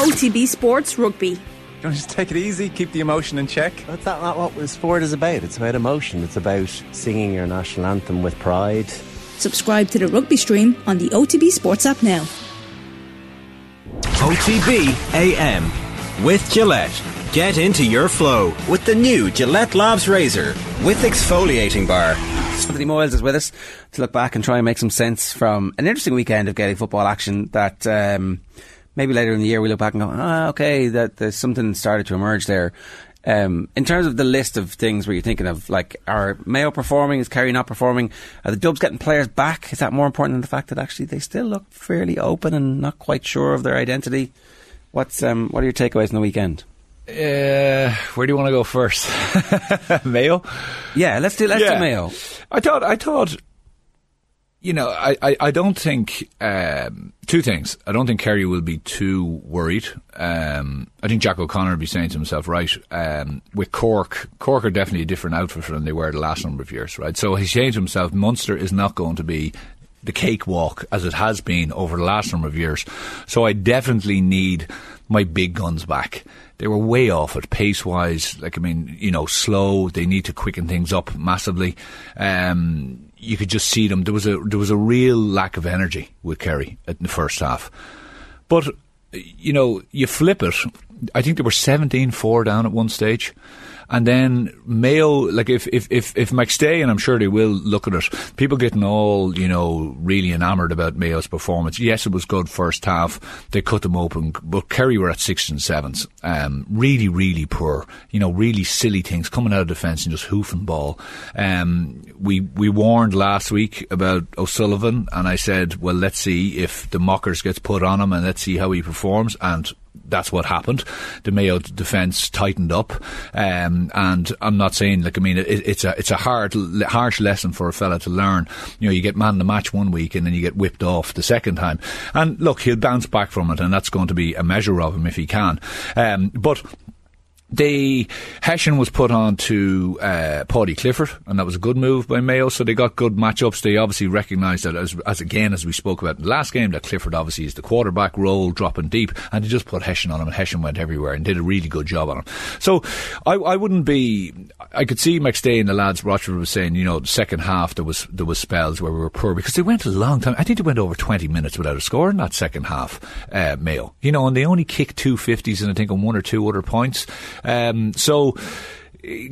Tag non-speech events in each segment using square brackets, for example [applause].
OTB Sports Rugby. Don't just take it easy, keep the emotion in check. That's not, not what sport is about. It's about emotion. It's about singing your national anthem with pride. Subscribe to the rugby stream on the OTB Sports app now. OTB AM with Gillette. Get into your flow with the new Gillette Labs Razor with exfoliating bar. Anthony Moyles is with us to look back and try and make some sense from an interesting weekend of Gaelic football action that um, maybe later in the year we look back and go, ah, okay, that there's something started to emerge there. Um, in terms of the list of things where you're thinking of, like, are Mayo performing? Is Kerry not performing? Are the Dubs getting players back? Is that more important than the fact that actually they still look fairly open and not quite sure of their identity? What's um, what are your takeaways in the weekend? Uh, where do you want to go first? [laughs] Mayo. Yeah, let's do let's Yeah. do Mayo. I thought. I thought. You know, I, I, I don't think um, two things. I don't think Kerry will be too worried. Um, I think Jack O'Connor will be saying to himself, right, um, with Cork, Cork are definitely a different outfit than they were the last number of years, right? So he's saying to himself, Munster is not going to be the cakewalk as it has been over the last number of years. So I definitely need my big guns back. They were way off it pace wise. Like I mean, you know, slow. They need to quicken things up massively. Um, you could just see them. There was a there was a real lack of energy with Kerry in the first half. But you know, you flip it. I think they were 17-4 down at one stage. And then Mayo, like if, if, if, if McStay, and I'm sure they will look at it, people getting all, you know, really enamoured about Mayo's performance. Yes, it was good first half. They cut them open, but Kerry were at sixth and sevens. Um, really, really poor. You know, really silly things coming out of defence and just hoofing ball. Um, we, we warned last week about O'Sullivan and I said, well, let's see if the mockers gets put on him and let's see how he performs. And that's what happened. The Mayo defence tightened up, um, and I'm not saying like I mean it, it's a it's a hard harsh lesson for a fella to learn. You know, you get man the match one week and then you get whipped off the second time. And look, he'll bounce back from it, and that's going to be a measure of him if he can. Um, but they Hession was put on to uh, Paddy Clifford, and that was a good move by Mayo. So they got good matchups. They obviously recognised that as, as again as we spoke about in the last game that Clifford obviously is the quarterback role, dropping deep, and they just put Hession on him, and Hession went everywhere and did a really good job on him. So I, I wouldn't be. I could see McStay and the lads Rochford was saying, you know, the second half there was there was spells where we were poor because they went a long time. I think they went over twenty minutes without a score in that second half. Uh, Mayo, you know, and they only kicked two fifties and I think on one or two other points. Um, so.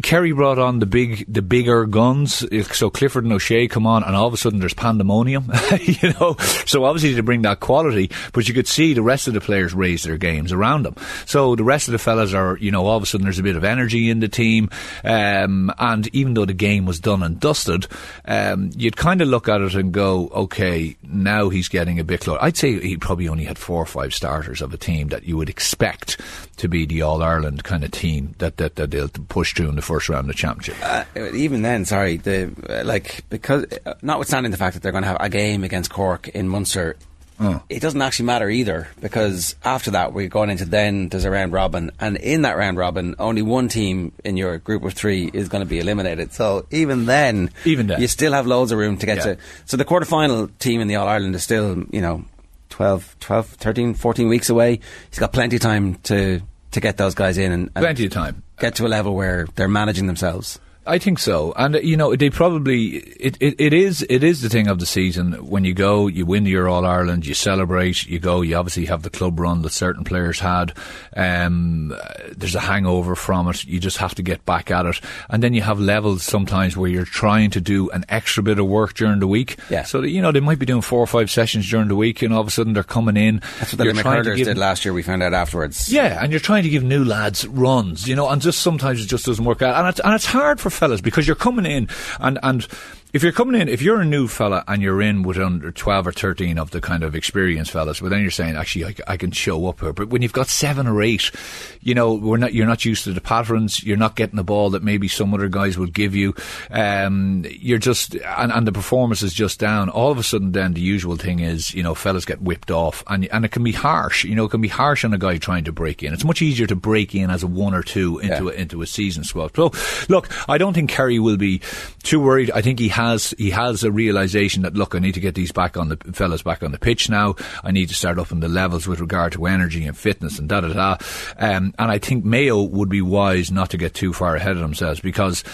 Kerry brought on the big, the bigger guns. So Clifford and O'Shea come on, and all of a sudden there's pandemonium. [laughs] you know, so obviously to bring that quality, but you could see the rest of the players raise their games around them. So the rest of the fellas are, you know, all of a sudden there's a bit of energy in the team, um, and even though the game was done and dusted, um, you'd kind of look at it and go, okay, now he's getting a bit closer. I'd say he probably only had four or five starters of a team that you would expect to be the All Ireland kind of team that that, that they'll push through in the first round of the championship. Uh, even then, sorry, the uh, like because uh, notwithstanding the fact that they're going to have a game against Cork in Munster. Oh. It doesn't actually matter either because after that we're going into then there's a round robin and in that round robin only one team in your group of three is going to be eliminated. So even then, Even then. you still have loads of room to get Yeah. to. So the quarterfinal team in the All Ireland is still you know 12, 12, 13, 14 weeks away. He's got plenty of time to to get those guys in and, and Plenty of time. get to a level where they're managing themselves. I think so, and uh, you know they probably it, it, it is it is the thing of the season. When you go you win your All Ireland you celebrate you go you obviously have the club run that certain players had. Um, there's a hangover from it. You just have to get back at it. And then you have levels sometimes where you're trying to do an extra bit of work during the week. Yeah. so that, you know they might be doing four or five sessions during the week and all of a sudden they're coming in. That's what the You're trying to Hurlers give did last year. We found out afterwards. yeah, and you're trying to give new lads runs, you know, and just sometimes it just doesn't work out, and it's and it's hard for fellas because you're coming in and and. If you're coming in, if you're a new fella and you're in with under 12 or 13 of the kind of experienced fellas, but then you're saying, actually, I can show up here. But when you've got seven or eight, you know, we're not, you're not used to the patterns. You're not getting the ball that maybe some other guys will give you. Um, you're just, and, and the performance is just down. All of a sudden, then the usual thing is, you know, fellas get whipped off and, and it can be harsh. You know, it can be harsh on a guy trying to break in. It's much easier to break in as a one or two into, Yeah. a, into a season squad. So, look, I don't think Kerry will be too worried. I think he has he has a realization that look, I need to get these back on the fellas back on the pitch now. I need to start up in the levels with regard to energy and fitness and da da da. Um, and I think Mayo would be wise not to get too far ahead of themselves because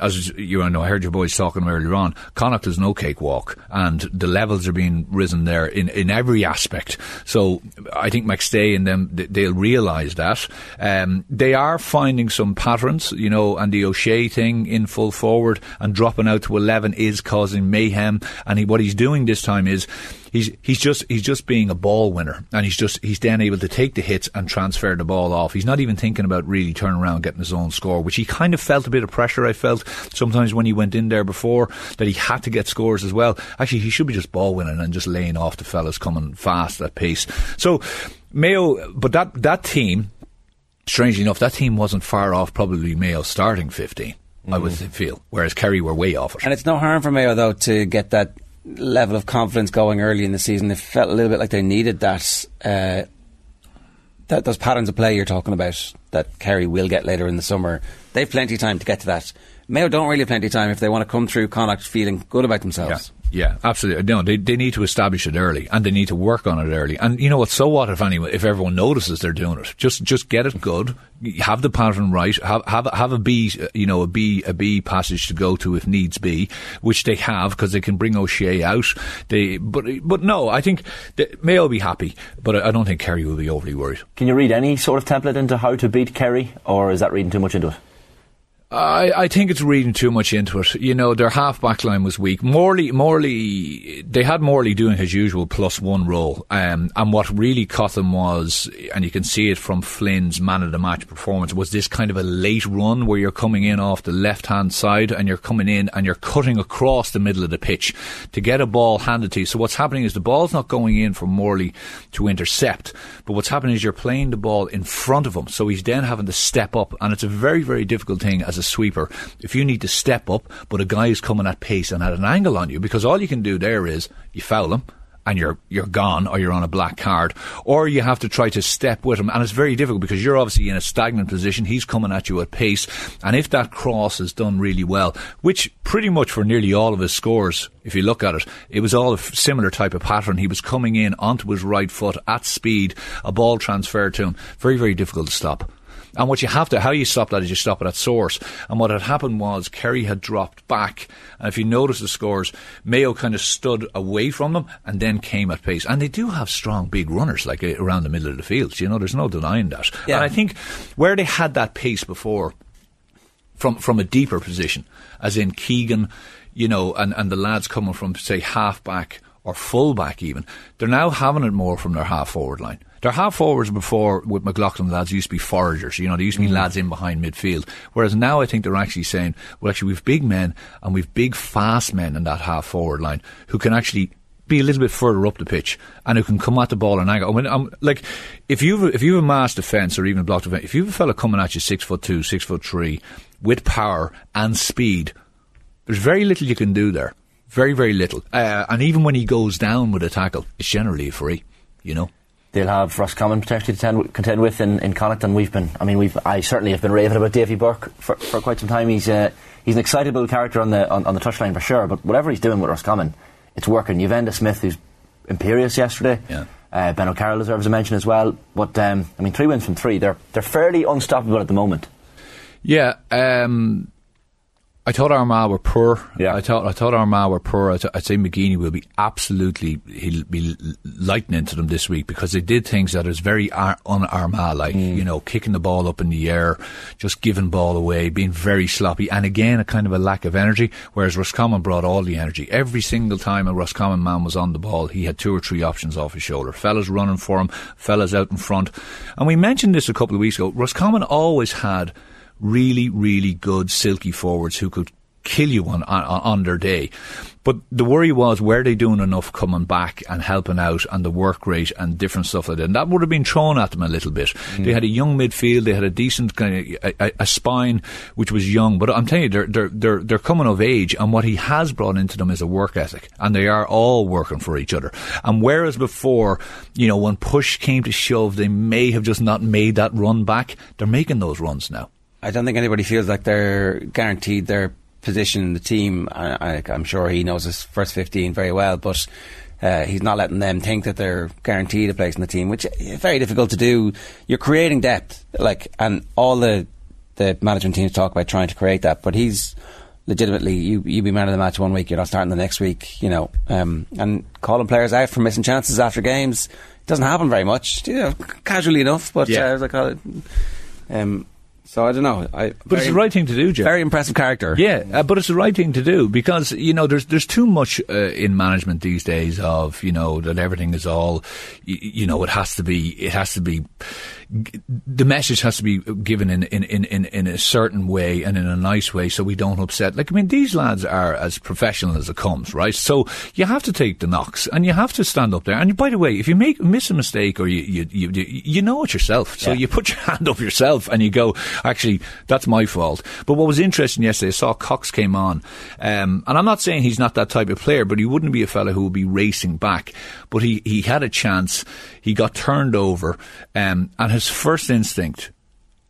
as you know, I heard your boys talking earlier on, Connacht is no cakewalk, and the levels are being risen there in, in every aspect. So I think McStay and them they'll realise that. Um, they are finding some patterns, you know, and the O'Shea thing in full forward and dropping out to eleven is causing mayhem. And he, what he's doing this time is he's he's just he's just being a ball winner, and he's just he's then able to take the hits and transfer the ball off. He's not even thinking about really turning around getting his own score, which he kind of felt a bit of pressure. I felt sometimes when he went in there before that he had to get scores as well. Actually, he should be just ball winning and just laying off the fellas coming fast at pace. So Mayo, but that that team, strangely enough, that team wasn't far off probably Mayo starting fifteen. I would mm. feel, whereas Kerry were way off it. And it's no harm for Mayo though to get that level of confidence going early in the season. They felt a little bit like they needed that. Uh, that those patterns of play you're talking about that Kerry will get later in the summer. They've plenty of time to get to that. Mayo don't really have plenty of time if they want to come through Connacht feeling good about themselves. Yeah. Absolutely. No, they, they need to establish it early and they need to work on it early. And you know what? So what if anyone, if everyone notices they're doing it? Just just get it good, have the pattern right, have have have a B, you know, a B a B passage to go to if needs be, which they have because they can bring O'Shea out. They but but no, I think Mayo will be happy, but I don't think Kerry will be overly worried. Can you read any sort of template into how to beat Kerry, or is that reading too much into it? I, I think it's reading too much into it. You know, their half back line was weak. Morley, Morley, they had Morley doing his usual plus one role. Um, and what really caught them was, and you can see it from Flynn's man of the match performance, was this kind of a late run where you're coming in off the left hand side and you're coming in and you're cutting across the middle of the pitch to get a ball handed to you. So what's happening is the ball's not going in for Morley to intercept, but what's happening is you're playing the ball in front of him. So he's then having to step up, and it's a very, very difficult thing as a sweeper, if you need to step up, but a guy is coming at pace and at an angle on you, because all you can do there is you foul him and you're you're gone or you're on a black card or you have to try to step with him. And it's very difficult because you're obviously in a stagnant position. He's coming at you at pace. And if that cross is done really well which pretty much for nearly all of his scores if you look at it it was all a similar type of pattern. He was coming in onto his right foot at speed a ball transferred to him. Very very difficult to stop and what you have to, how you stop that is you stop it at source. And what had happened was Kerry had dropped back. And if you notice the scores, Mayo kind of stood away from them and then came at pace. And they do have strong big runners, like uh, around the middle of the field. You know, there's no denying that. Yeah. And I think where they had that pace before, from, from a deeper position, as in Keegan, you know, and, and the lads coming from, say, half back or full back even, they're now having it more from their half forward line. Their half forwards before with McLaughlin lads used to be foragers. You know, they used to be mm. lads in behind midfield. Whereas now I think they're actually saying, well, actually we've big men and we've big fast men in that half forward line who can actually be a little bit further up the pitch and who can come at the ball and angle. I mean, I'm, like if you've if you have a mass defence or even a block defence, if you have a fella coming at you six foot two, six foot three, with power and speed, there's very little you can do there. Very very little. Uh, and even when he goes down with a tackle, it's generally free. You know they'll have Roscommon potentially to contend, contend with in, in Connacht, and we've been. I mean, we've. I certainly have been raving about Davy Burke for, for quite some time. He's uh, he's an excitable character on the on, on the touchline for sure. But whatever he's doing with Roscommon, it's working. You've Enda Smith, who's imperious yesterday. Yeah. Uh, ben O'Carroll deserves a mention as well. But um, I mean, three wins from three. They're they're fairly unstoppable at the moment. Yeah. Um, I thought Armagh were poor. Yeah. I thought I thought Armagh were poor. I would say McGeeney will be absolutely he'll be lightning to them this week because they did things that is very ar- un Armagh like mm. you know kicking the ball up in the air, just giving ball away, being very sloppy, and again a kind of a lack of energy. Whereas Roscommon brought all the energy every single time a Roscommon man was on the ball. He had two or three options off his shoulder. Fellas running for him, fellas out in front, and we mentioned this a couple of weeks ago. Roscommon always had really, really good silky forwards who could kill you on, on, on their day. But the worry was, were they doing enough coming back and helping out and the work rate and different stuff like that? And that would have been thrown at them a little bit. Mm. They had a young midfield, they had a decent kind of a, a, spine which was young. But I'm telling you, they're, they're, they're, they're coming of age, and what he has brought into them is a work ethic, and they are all working for each other. And whereas before, you know, when push came to shove, they may have just not made that run back, they're making those runs now. I don't think anybody feels like they're guaranteed their position in the team. I, I, I'm sure he knows his first 15 very well, but uh, he's not letting them think that they're guaranteed a place in the team, which is very difficult to do. You're creating depth, like, and all the the management teams talk about trying to create that, but he's legitimately you you be man of the match one week, you're not starting the next week, you know, um, and calling players out for missing chances after games doesn't happen very much, you know, casually enough. But Yeah. uh, as I call it, um, so I don't know. I, But it's the right thing to do, Joe. Very impressive character. Yeah, uh, but it's the right thing to do because you know there's there's too much uh, in management these days of you know that everything is all you, you know it has to be it has to be the message has to be given in, in, in, in, in a certain way and in a nice way so we don't upset. Like, I mean, these lads are as professional as it comes, right? So you have to take the knocks and you have to stand up there. And by the way, if you make miss a mistake or you, you, you, you, you know it yourself. So Yeah. you put your [laughs] hand up yourself and you go, [laughs] actually, that's my fault. But what was interesting yesterday, I saw Cox came on. Um, and I'm not saying he's not that type of player, but he wouldn't be a fella who would be racing back. But he, he had a chance. He got turned over. Um, and his first instinct,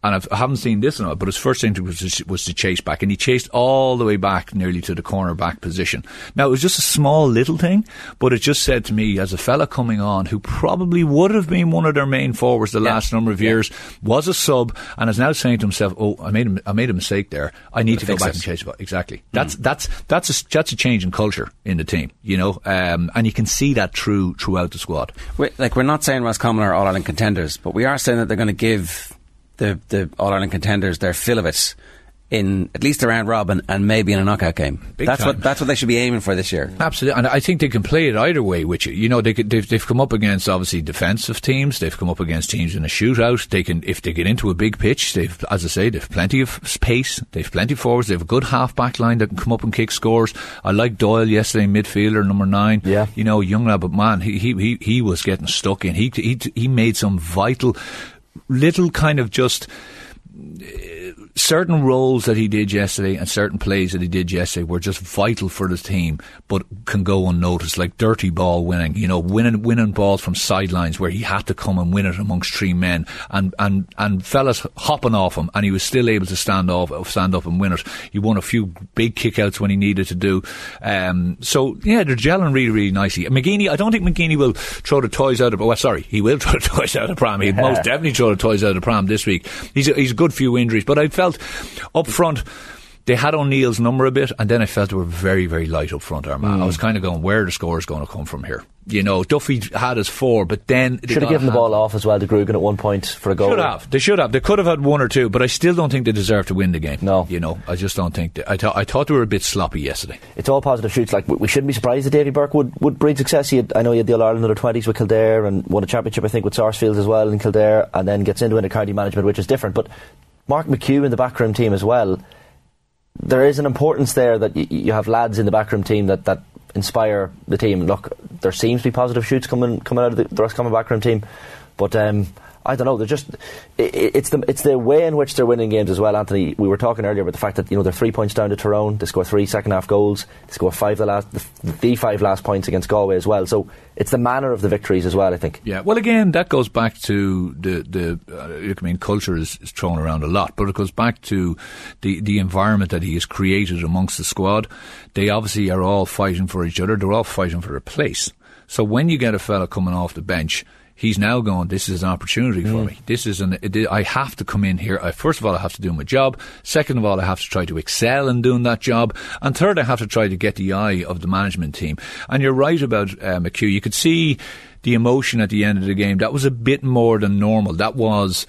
and I've, I haven't seen this in a while, but his first instinct was to, was to chase back, and he chased all the way back nearly to the corner back position. Now it was just a small little thing, but it just said to me as a fella coming on who probably would have been one of their main forwards the last number of years, was a sub, and is now saying to himself, "Oh, I made a, I made a mistake there. I need to go back it." and chase back." Exactly. That's that's that's a, that's a change in culture in the team, you know, um, and you can see that through throughout the squad. we like we're not saying Roscommon are All Ireland contenders, but we are saying that they're going to give the the All Ireland contenders their fill of it in at least a round robin and maybe in a knockout game. Big that's time. what that's what they should be aiming for this year. Absolutely, and I think they can play it either way with you. You know, they could, they've, they've come up against obviously defensive teams. They've come up against teams in a shootout. They can, if they get into a big pitch, they've, as I say, they've plenty of pace. They've plenty of forwards. They have a good half back line that can come up and kick scores. I like Doyle yesterday, midfielder number nine. Yeah. you know, young lad, but man, he he he, he was getting stuck in. He he he made some vital little kind of just certain roles that he did yesterday and certain plays that he did yesterday were just vital for the team, but can go unnoticed. Like dirty ball winning, you know, winning winning balls from sidelines where he had to come and win it amongst three men, and and and fellas hopping off him, and he was still able to stand off, stand up and win it. He won a few big kickouts when he needed to do. Um, so yeah, they're gelling really really nicely. McGeeney, I don't think McGeeney will throw the toys out of. Well, sorry, he will [laughs] throw the toys out of pram. He'd most [laughs] definitely throw the toys out of pram this week. He's a, he's a good few injuries, but I felt up front. They had O'Neill's number a bit, and then I felt they were very, very light up front, Armagh. I hmm. was kind of going, where are the scores going to come from here? You know, Duffy had his four, but then they Should have given the ball off as well to Grugan at one point for a goal. Should have. They should have. They could have had one or two, but I still don't think they deserve to win the game. No. You know, I just don't think. They, I, thought I thought they were a bit sloppy yesterday. It's all positive shoots. Like we- we shouldn't be surprised that Davy Burke would, would breed success. He had, I know he had the All Ireland under twenties with Kildare and won a championship I think with Sarsfield as well in Kildare, and then gets into into county management, which is different. But Mark McHugh in the backroom team as well. There is an importance there that y- you have lads in the backroom team that, that inspire the team. Look, there seems to be positive shoots coming coming out of the, the Roscommon backroom team, but um, I don't know. They're just i i- it's the it's the way in which they're winning games as well, Anthony. We were talking earlier about the fact that you know they're three points down to Tyrone. They score three second half goals. They score five the last the, the five last points against Galway as well. So it's the manner of the victories as well. I think. Yeah, well, again, that goes back to the the. Uh, I mean, culture is, is thrown around a lot, but it goes back to the the environment that he has created amongst the squad. They obviously are all fighting for each other. They're all fighting for a place. So when you get a fella coming off the bench. He's now going. This is an opportunity for me. This is an. I have to come in here. I, first of all, I have to do my job. Second of all, I have to try to excel in doing that job. And third, I have to try to get the eye of the management team. And you're right about uh, McHugh. You could see the emotion at the end of the game. That was a bit more than normal. That was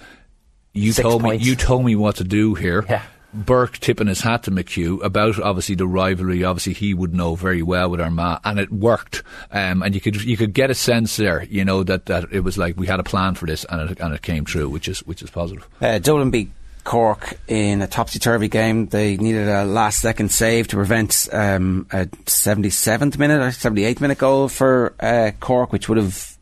you Six told points. me you told me what to do here. Yeah. Burke tipping his hat to McHugh about obviously the rivalry. Obviously, he would know very well with Armagh, and it worked. Um, and you could you could get a sense there, you know, that, that it was like we had a plan for this, and it and it came true, which is which is positive. Uh, Dublin beat Cork in a topsy turvy game. They needed a last second save to prevent um, a 77th minute or 78th minute goal for uh, Cork, which would have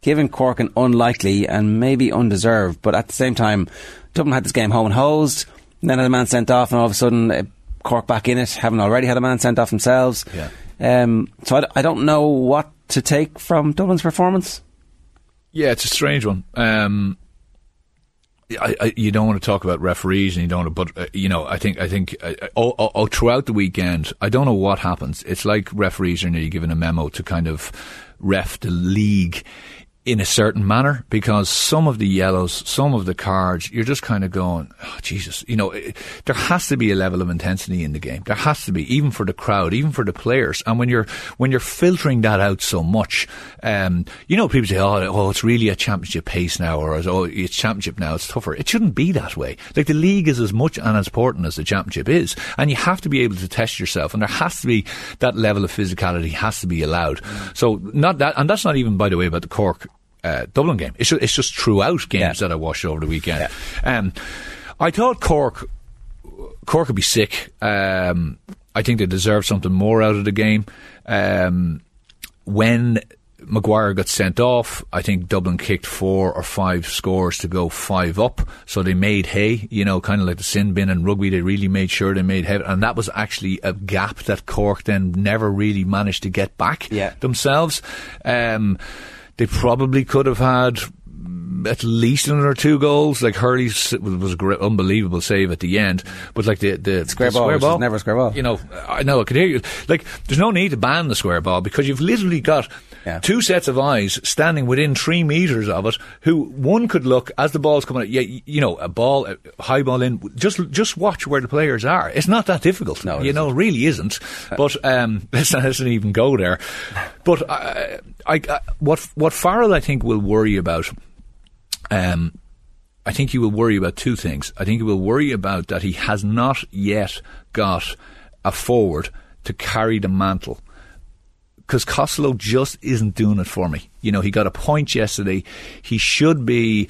given Cork an unlikely and maybe undeserved. But at the same time, Dublin had this game home and hosed, then had a man sent off, and all of a sudden uh, Cork back in it, having already had a man sent off themselves. Yeah. Um, so I, d- I don't know what to take from Dublin's performance. Yeah, it's a strange one. Um, I, I, you don't want to talk about referees, and you don't. Want to, but uh, you know, I think I think uh, oh, oh, oh, throughout the weekend, I don't know what happens. It's like referees are nearly given a memo to kind of ref the league in a certain manner because some of the yellows, some of the cards, you're just kind of going, oh, Jesus, you know, it, there has to be a level of intensity in the game. There has to be, even for the crowd, even for the players. And when you're when you're filtering that out so much, um, you know, people say, oh, oh, it's really a championship pace now, or oh, it's championship now, it's tougher. It shouldn't be that way. Like the league is as much and as important as the championship is, and you have to be able to test yourself, and there has to be that level of physicality has to be allowed. So not that, and that's not even, by the way, about the Cork uh, Dublin game. It's just, it's just throughout games yeah. that I watched over the weekend. Yeah. Um, I thought Cork Cork would be sick. Um, I think they deserve something more out of the game. Um, when Maguire got sent off. I think Dublin kicked four or five scores to go five up. So they made hay, you know, kind of like the sin bin and rugby. They really made sure they made hay. And that was actually a gap that Cork then never really managed to get back yeah. themselves. Um, they probably could have had at least another two goals. Like Hurley's was a great, unbelievable save at the end, but like the the square the ball, square ball, never square ball. You know, I know I could hear you. Like, there's no need to ban the square ball because you've literally got. Yeah. Two sets of eyes standing within three meters of it. Who one could look as the ball's coming out. Yeah, you know, a ball, a high ball in. Just, just watch where the players are. It's not that difficult. No, you know, really isn't. But um, [laughs] let's not even go there. But uh, I, I, what what Farrell I think will worry about. Um, I think he will worry about two things. I think he will worry about that he has not yet got a forward to carry the mantle. Because Costello just isn't doing it for me. You know, he got a point yesterday. He should be,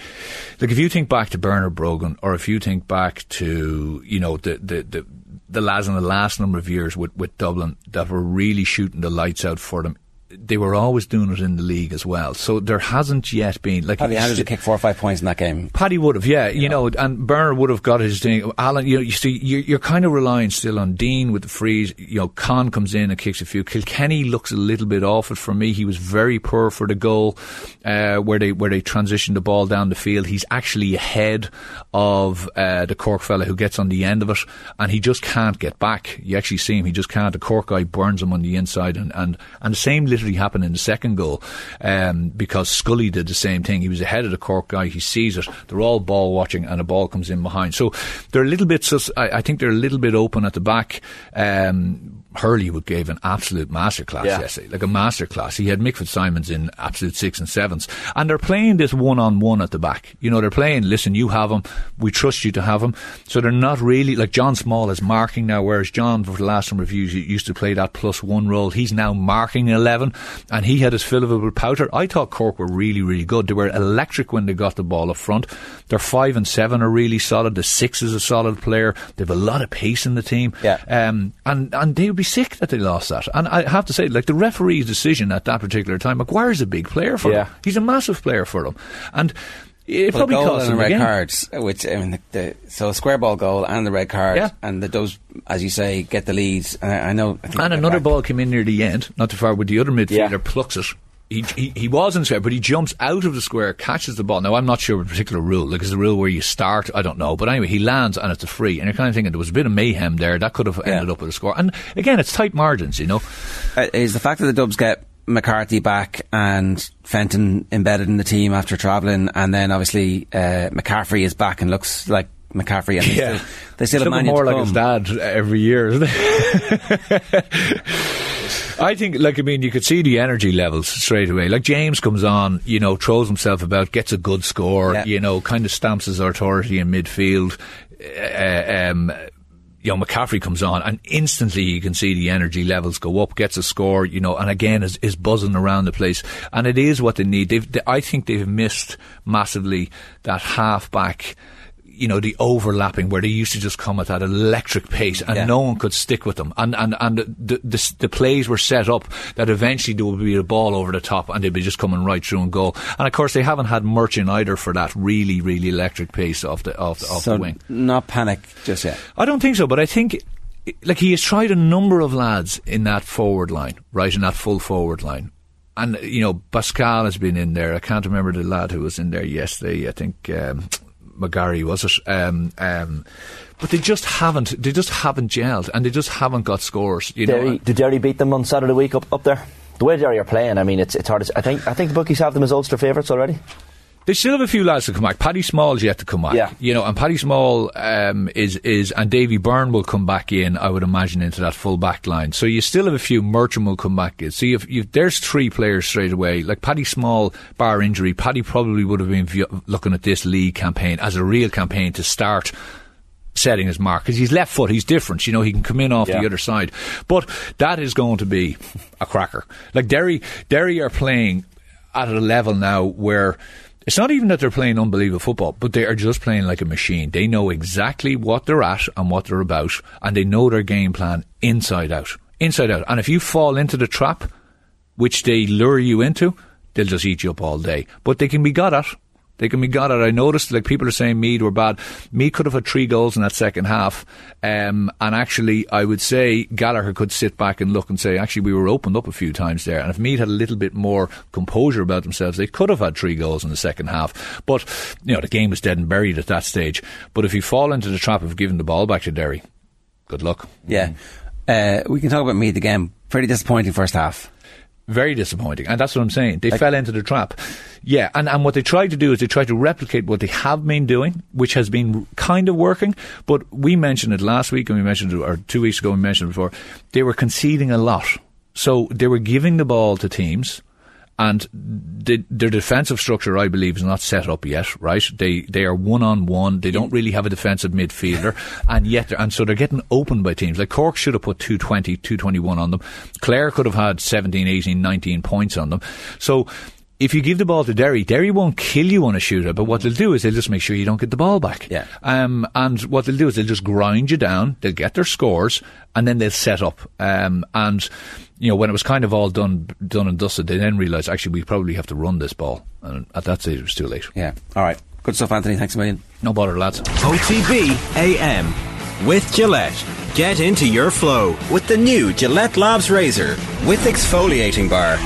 like, if you think back to Bernard Brogan, or if you think back to, you know, the, the, the, the lads in the last number of years with, with Dublin that were really shooting the lights out for them they were always doing it in the league as well. So there hasn't yet been like Paddy Andrews to kick four or five points in that game. Paddy would have, yeah, you, you know. know. and Burner would have got his thing. Alan, you know, you see, you're, you're, kind of relying still on Dean with the frees. You know, Con comes in and kicks a few. Kilkenny looks a little bit off it for me. He was very poor for the goal uh, where they where they transitioned the ball down the field. He's actually ahead of uh, the Cork fella who gets on the end of it, and he just can't get back. You actually see him; he just can't. The Cork guy burns him on the inside, and and and the same literally happened in the second goal um, because Scully did the same thing. He was ahead of the Cork guy. He sees it. They're all ball watching, and a ball comes in behind. So they're a little bit. I, I think they're a little bit open at the back. Um, Hurley would gave an absolute masterclass yeah. yesterday, like a masterclass. He had Mick Fitzsimons in absolute six and sevens, and they're playing this one on one at the back. You know, they're playing. Listen, you have him. We trust you to have him. So they're not really like John Small is marking now, whereas John for the last number reviews used to play that plus one role. He's now marking eleven, and he had his fill of it with Powter. I thought Cork were really, really good. They were electric when they got the ball up front. Their five and seven are really solid. The six is a solid player. They have a lot of pace in the team. Yeah. Um, and and they would be sick that they lost that. And I have to say, like the referee's decision at that particular time, Maguire's a big player for yeah. them. He's a massive player for them, and. It well, probably cost them red again. cards, which I mean, the, the, so a square ball goal and the red card, yeah. and the, those, as you say, get the leads. I, I know. I and another back. ball came in near the end, not too far, with the other midfielder yeah. plucks it he, he, he was in square, but he jumps out of the square, catches the ball. Now, I'm not sure of a particular rule. Like, is the rule where you start? I don't know. But anyway, he lands and it's a free. And you're kind of thinking there was a bit of mayhem there. That could have ended yeah. up with a score. And again, it's tight margins, you know. Uh, is the fact that the Dubs get McCarthy back and Fenton embedded in the team after travelling, and then obviously uh, McCaffrey is back and looks like McCaffrey. And yeah. they still, they still have more like his dad every year? [laughs] I think, like, I mean, you could see the energy levels straight away. Like, James comes on, you know, throws himself about, gets a good score, yeah. you know, kind of stamps his authority in midfield. Uh, um, you know, McCaffrey comes on and instantly you can see the energy levels go up, gets a score, you know, and again is, is buzzing around the place. And it is what they need. They've, they, I think they've missed massively that half back you know, the overlapping where they used to just come at that electric pace and yeah. no one could stick with them. And, and, and the, the, the, plays were set up that eventually there would be a ball over the top and they'd be just coming right through and goal. And of course, they haven't had Murchan either for that really, really electric pace of the, of, of so the wing. Not panic just yet. I don't think so, but I think like he has tried a number of lads in that forward line, right, in that full forward line. And, you know, Pascal has been in there. I can't remember the lad who was in there yesterday. I think, um, McGarry, was it? Um, um, but they just haven't. They just haven't gelled, and they just haven't got scores. You Derry, know, did Derry beat them on Saturday week up, up there? The way Derry are playing, I mean, it's it's hard. To, I think I think the bookies have them as Ulster favourites already. They still have a few lads to come back. Paddy Small's yet to come back. Yeah. You know, and Paddy Small um, is is and Davy Byrne will come back in. I would imagine into that full back line. So you still have a few. Murchan will come back in. So you've, you've there's three players straight away. Like Paddy Small, bar injury, Paddy probably would have been v- looking at this league campaign as a real campaign to start setting his mark because he's left foot. He's different. You know, he can come in off Yeah. the other side. But that is going to be a cracker. Like Derry, Derry are playing at a level now where. It's not even that they're playing unbelievable football, but they are just playing like a machine. They know exactly what they're at and what they're about, and they know their game plan inside out. Inside out. And if you fall into the trap, which they lure you into, they'll just eat you up all day. But they can be got at. They can be got at. I noticed, like, people are saying Meath were bad. Meath could have had three goals in that second half. Um, and actually, I would say Gallagher could sit back and look and say, actually, we were opened up a few times there. And if Meath had a little bit more composure about themselves, they could have had three goals in the second half. But, you know, the game was dead and buried at that stage. But if you fall into the trap of giving the ball back to Derry, good luck. Yeah. Uh, we can talk about Meath again. Pretty disappointing first half. Very disappointing. And that's what I'm saying. They fell into the trap. Yeah. And, and what they tried to do is they tried to replicate what they have been doing, which has been kind of working. But we mentioned it last week and we mentioned it, or two weeks ago we mentioned it before. They were conceding a lot. So they were giving the ball to teams. And the, their defensive structure, I believe, is not set up yet. Right? They they are one on one. They don't really have a defensive midfielder, [laughs] and yet they're, and so they're getting opened by teams. Like Cork should have put 220, 221 on them. Clare could have had 17, 18, 19 points on them. So if you give the ball to Derry, Derry won't kill you on a shooter, but what they'll do is they'll just make sure you don't get the ball back. Yeah. Um, and what they'll do is they'll just grind you down, they'll get their scores, and then they'll set up. Um, and, you know, when it was kind of all done, done and dusted, they then realised, actually, we probably have to run this ball. And at that stage, it was too late. Yeah. All right. Good stuff, Anthony. Thanks a million. No bother, lads. OTB AM. With Gillette. Get into your flow with the new Gillette Labs Razor with exfoliating bar.